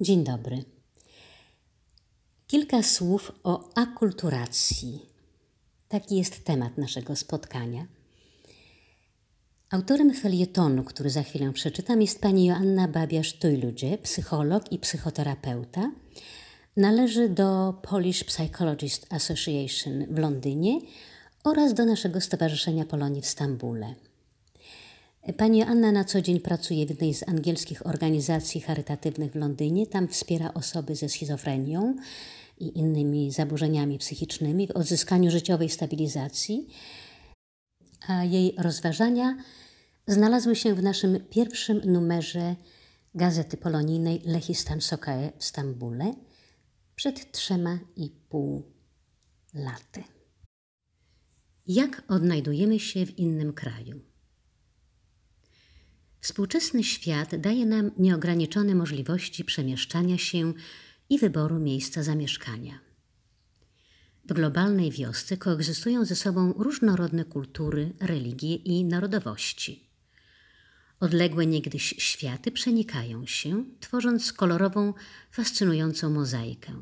Dzień dobry. Kilka słów o akulturacji. Taki jest temat naszego spotkania. Autorem felietonu, który za chwilę przeczytam, jest pani Joanna Babiarz-Tujludzie, psycholog i psychoterapeuta. Należy do Polish Psychologist Association w Londynie oraz do naszego Stowarzyszenia Polonii w Stambule. Pani Anna na co dzień pracuje w jednej z angielskich organizacji charytatywnych w Londynie. Tam wspiera osoby ze schizofrenią i innymi zaburzeniami psychicznymi w odzyskaniu życiowej stabilizacji. A jej rozważania znalazły się w naszym pierwszym numerze gazety polonijnej Lehistan Sokae w Stambule przed trzema i pół laty. Jak odnajdujemy się w innym kraju? Współczesny świat daje nam nieograniczone możliwości przemieszczania się i wyboru miejsca zamieszkania. W globalnej wiosce koegzystują ze sobą różnorodne kultury, religie i narodowości. Odległe niegdyś światy przenikają się, tworząc kolorową, fascynującą mozaikę.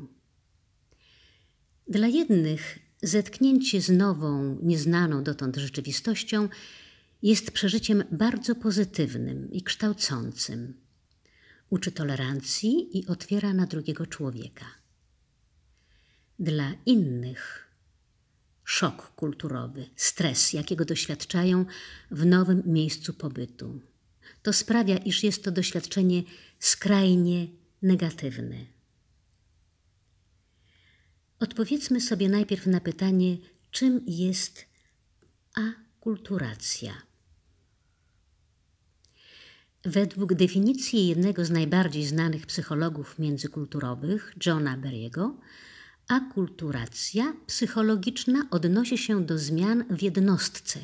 Dla jednych zetknięcie z nową, nieznaną dotąd rzeczywistością jest przeżyciem bardzo pozytywnym i kształcącym. Uczy tolerancji i otwiera na drugiego człowieka. Dla innych szok kulturowy, stres, jakiego doświadczają w nowym miejscu pobytu. To sprawia, iż jest to doświadczenie skrajnie negatywne. Odpowiedzmy sobie najpierw na pytanie, czym jest akulturacja. Według definicji jednego z najbardziej znanych psychologów międzykulturowych, Johna Berry'ego, akulturacja psychologiczna odnosi się do zmian w jednostce,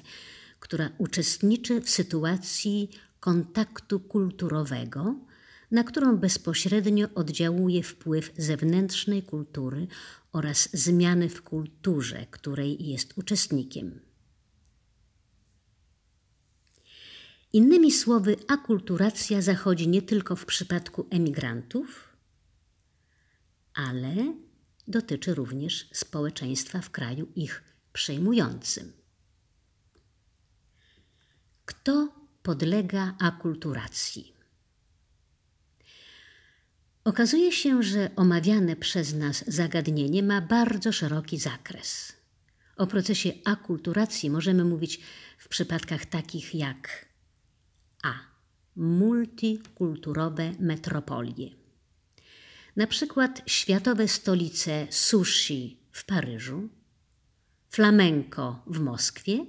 która uczestniczy w sytuacji kontaktu kulturowego, na którą bezpośrednio oddziałuje wpływ zewnętrznej kultury oraz zmiany w kulturze, której jest uczestnikiem. Innymi słowy, akulturacja zachodzi nie tylko w przypadku emigrantów, ale dotyczy również społeczeństwa w kraju ich przejmującym. Kto podlega akulturacji? Okazuje się, że omawiane przez nas zagadnienie ma bardzo szeroki zakres. O procesie akulturacji możemy mówić w przypadkach takich jak. Multikulturowe metropolie. Na przykład światowe stolice sushi w Paryżu, flamenco w Moskwie,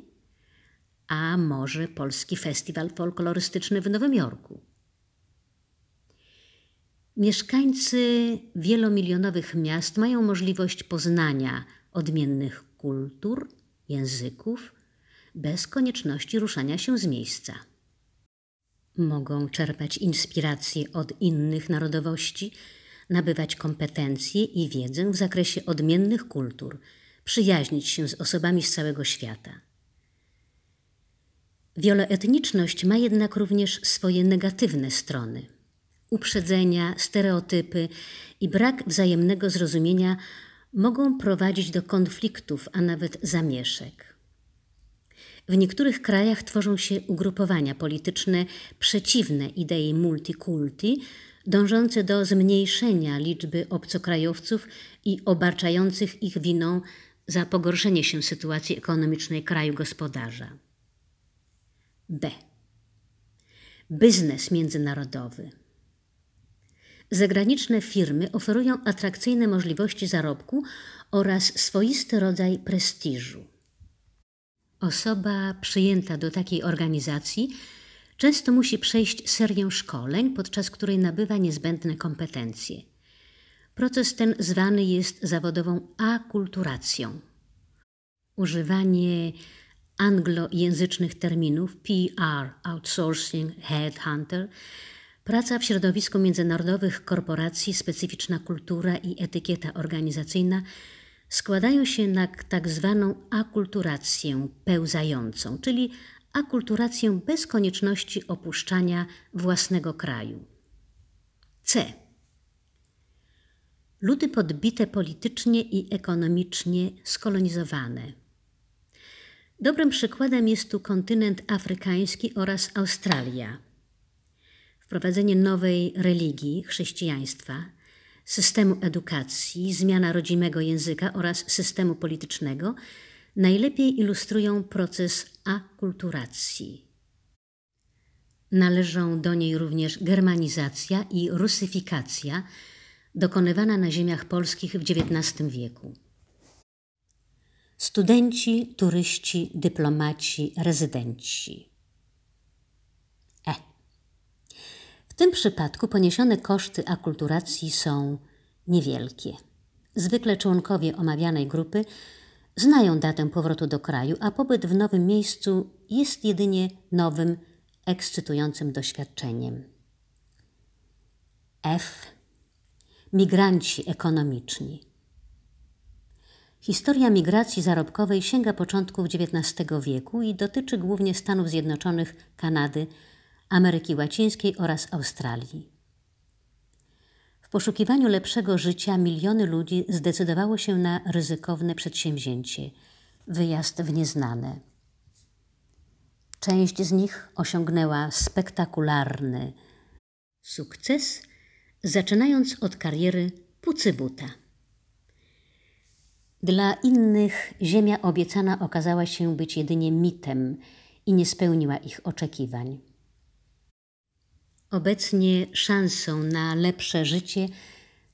a może polski festiwal folklorystyczny w Nowym Jorku. Mieszkańcy wielomilionowych miast mają możliwość poznania odmiennych kultur, języków, bez konieczności ruszania się z miejsca. Mogą czerpać inspiracje od innych narodowości, nabywać kompetencje i wiedzę w zakresie odmiennych kultur, przyjaźnić się z osobami z całego świata. Wieloetniczność ma jednak również swoje negatywne strony. Uprzedzenia, stereotypy i brak wzajemnego zrozumienia mogą prowadzić do konfliktów, a nawet zamieszek. W niektórych krajach tworzą się ugrupowania polityczne przeciwne idei multikulti, dążące do zmniejszenia liczby obcokrajowców i obarczających ich winą za pogorszenie się sytuacji ekonomicznej kraju gospodarza. B. Biznes międzynarodowy. Zagraniczne firmy oferują atrakcyjne możliwości zarobku oraz swoisty rodzaj prestiżu. Osoba przyjęta do takiej organizacji często musi przejść serię szkoleń, podczas której nabywa niezbędne kompetencje. Proces ten zwany jest zawodową akulturacją. Używanie anglojęzycznych terminów PR, outsourcing, headhunter, praca w środowisku międzynarodowych korporacji, specyficzna kultura i etykieta organizacyjna składają się na tak zwaną akulturację pełzającą, czyli akulturację bez konieczności opuszczania własnego kraju. C. ludy podbite politycznie i ekonomicznie skolonizowane. Dobrym przykładem jest tu kontynent afrykański oraz Australia. Wprowadzenie nowej religii, chrześcijaństwa, systemu edukacji, zmiana rodzimego języka oraz systemu politycznego najlepiej ilustrują proces akulturacji. Należą do niej również germanizacja i rusyfikacja dokonywana na ziemiach polskich w XIX wieku. Studenci, turyści, dyplomaci, rezydenci. W tym przypadku poniesione koszty akulturacji są niewielkie. Zwykle członkowie omawianej grupy znają datę powrotu do kraju, a pobyt w nowym miejscu jest jedynie nowym, ekscytującym doświadczeniem. F. Migranci ekonomiczni. Historia migracji zarobkowej sięga początków XIX wieku i dotyczy głównie Stanów Zjednoczonych, Kanady, Ameryki Łacińskiej oraz Australii. W poszukiwaniu lepszego życia miliony ludzi zdecydowało się na ryzykowne przedsięwzięcie wyjazd w nieznane. Część z nich osiągnęła spektakularny sukces, zaczynając od kariery pucybuta. Dla innych ziemia obiecana okazała się być jedynie mitem i nie spełniła ich oczekiwań. Obecnie szansą na lepsze życie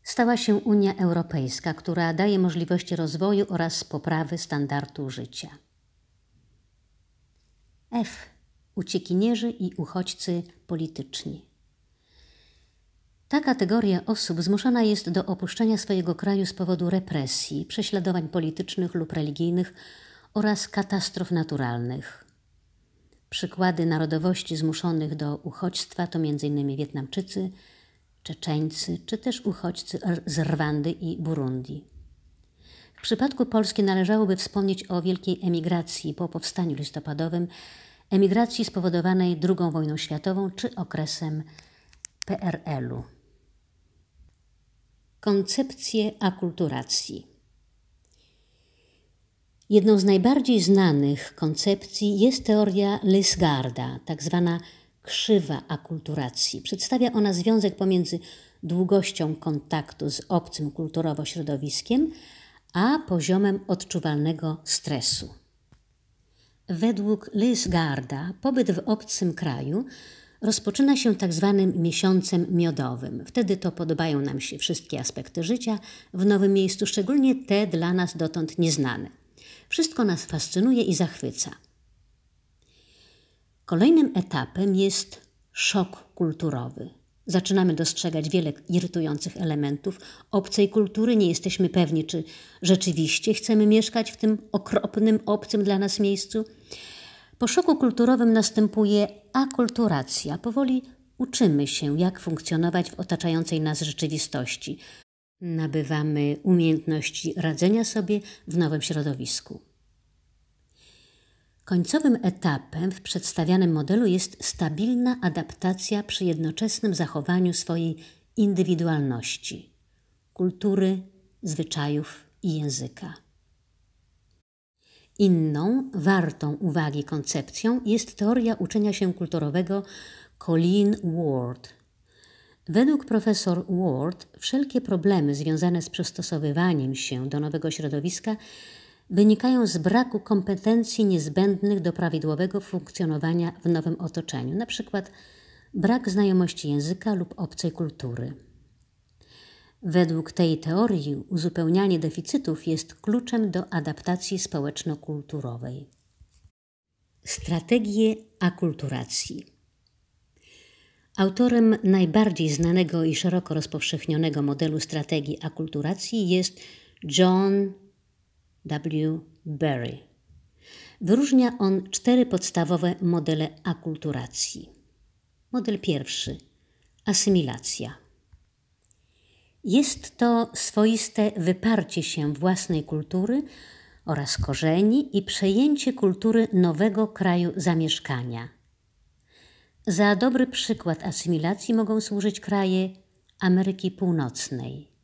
stała się Unia Europejska, która daje możliwości rozwoju oraz poprawy standardu życia. F. Uciekinierzy i uchodźcy polityczni. Ta kategoria osób zmuszona jest do opuszczenia swojego kraju z powodu represji, prześladowań politycznych lub religijnych oraz katastrof naturalnych. Przykłady narodowości zmuszonych do uchodźstwa to m.in. Wietnamczycy, Czeczeńcy czy też uchodźcy z Rwandy i Burundi. W przypadku Polski należałoby wspomnieć o wielkiej emigracji po powstaniu listopadowym, emigracji spowodowanej II wojną światową czy okresem PRL-u. Koncepcje akulturacji. Jedną z najbardziej znanych koncepcji jest teoria Lysgarda, tak zwana krzywa akulturacji. Przedstawia ona związek pomiędzy długością kontaktu z obcym kulturowo środowiskiem, a poziomem odczuwalnego stresu. Według Lysgarda pobyt w obcym kraju rozpoczyna się tak zwanym miesiącem miodowym. Wtedy to podobają nam się wszystkie aspekty życia w nowym miejscu, szczególnie te dla nas dotąd nieznane. Wszystko nas fascynuje i zachwyca. Kolejnym etapem jest szok kulturowy. Zaczynamy dostrzegać wiele irytujących elementów obcej kultury. Nie jesteśmy pewni, czy rzeczywiście chcemy mieszkać w tym okropnym, obcym dla nas miejscu. Po szoku kulturowym następuje akulturacja. Powoli uczymy się, jak funkcjonować w otaczającej nas rzeczywistości. Nabywamy umiejętności radzenia sobie w nowym środowisku. Końcowym etapem w przedstawianym modelu jest stabilna adaptacja przy jednoczesnym zachowaniu swojej indywidualności, kultury, zwyczajów i języka. Inną, wartą uwagi koncepcją jest teoria uczenia się kulturowego Colleen Ward. Według profesor Ward wszelkie problemy związane z przystosowywaniem się do nowego środowiska wynikają z braku kompetencji niezbędnych do prawidłowego funkcjonowania w nowym otoczeniu, np. brak znajomości języka lub obcej kultury. Według tej teorii uzupełnianie deficytów jest kluczem do adaptacji społeczno-kulturowej. Strategie akulturacji. Autorem najbardziej znanego i szeroko rozpowszechnionego modelu strategii akulturacji jest John W. Berry. Wyróżnia on cztery podstawowe modele akulturacji. Model pierwszy asymilacja. Jest to swoiste wyparcie się własnej kultury oraz korzeni i przejęcie kultury nowego kraju zamieszkania. Za dobry przykład asymilacji mogą służyć kraje Ameryki Północnej.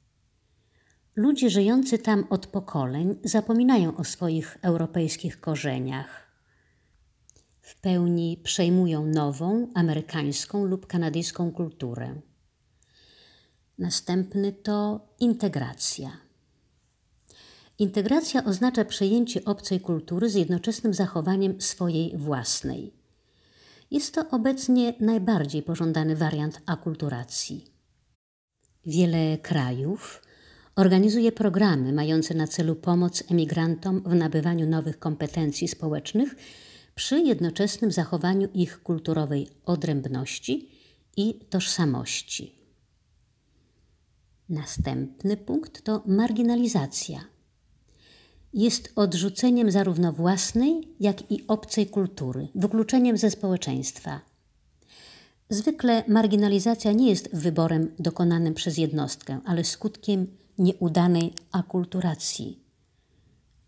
Ludzie żyjący tam od pokoleń zapominają o swoich europejskich korzeniach. W pełni przejmują nową, amerykańską lub kanadyjską kulturę. Następny to integracja. Integracja oznacza przejęcie obcej kultury z jednoczesnym zachowaniem swojej własnej. Jest to obecnie najbardziej pożądany wariant akulturacji. Wiele krajów organizuje programy mające na celu pomoc emigrantom w nabywaniu nowych kompetencji społecznych przy jednoczesnym zachowaniu ich kulturowej odrębności i tożsamości. Następny punkt to marginalizacja. Jest odrzuceniem zarówno własnej, jak i obcej kultury, wykluczeniem ze społeczeństwa. Zwykle marginalizacja nie jest wyborem dokonanym przez jednostkę, ale skutkiem nieudanej akulturacji.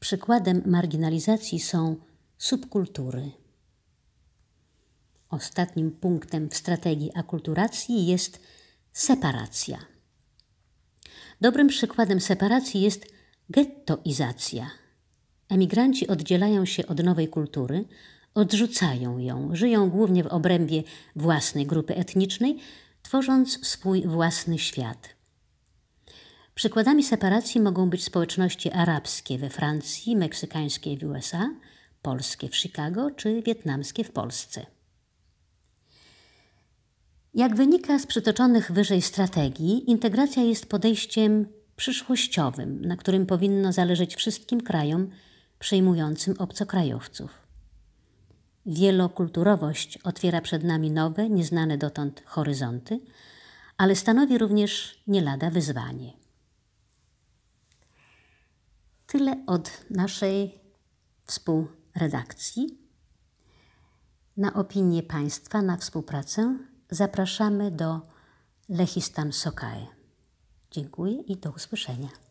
Przykładem marginalizacji są subkultury. Ostatnim punktem w strategii akulturacji jest separacja. Dobrym przykładem separacji jest gettoizacja. Emigranci oddzielają się od nowej kultury, odrzucają ją, żyją głównie w obrębie własnej grupy etnicznej, tworząc swój własny świat. Przykładami separacji mogą być społeczności arabskie we Francji, meksykańskie w USA, polskie w Chicago czy wietnamskie w Polsce. Jak wynika z przytoczonych wyżej strategii, integracja jest podejściem przyszłościowym, na którym powinno zależeć wszystkim krajom przyjmującym obcokrajowców. Wielokulturowość otwiera przed nami nowe, nieznane dotąd horyzonty, ale stanowi również nie lada wyzwanie. Tyle od naszej współredakcji. Na opinię Państwa, na współpracę zapraszamy do Lechistan Sokae. Dziękuję i do usłyszenia.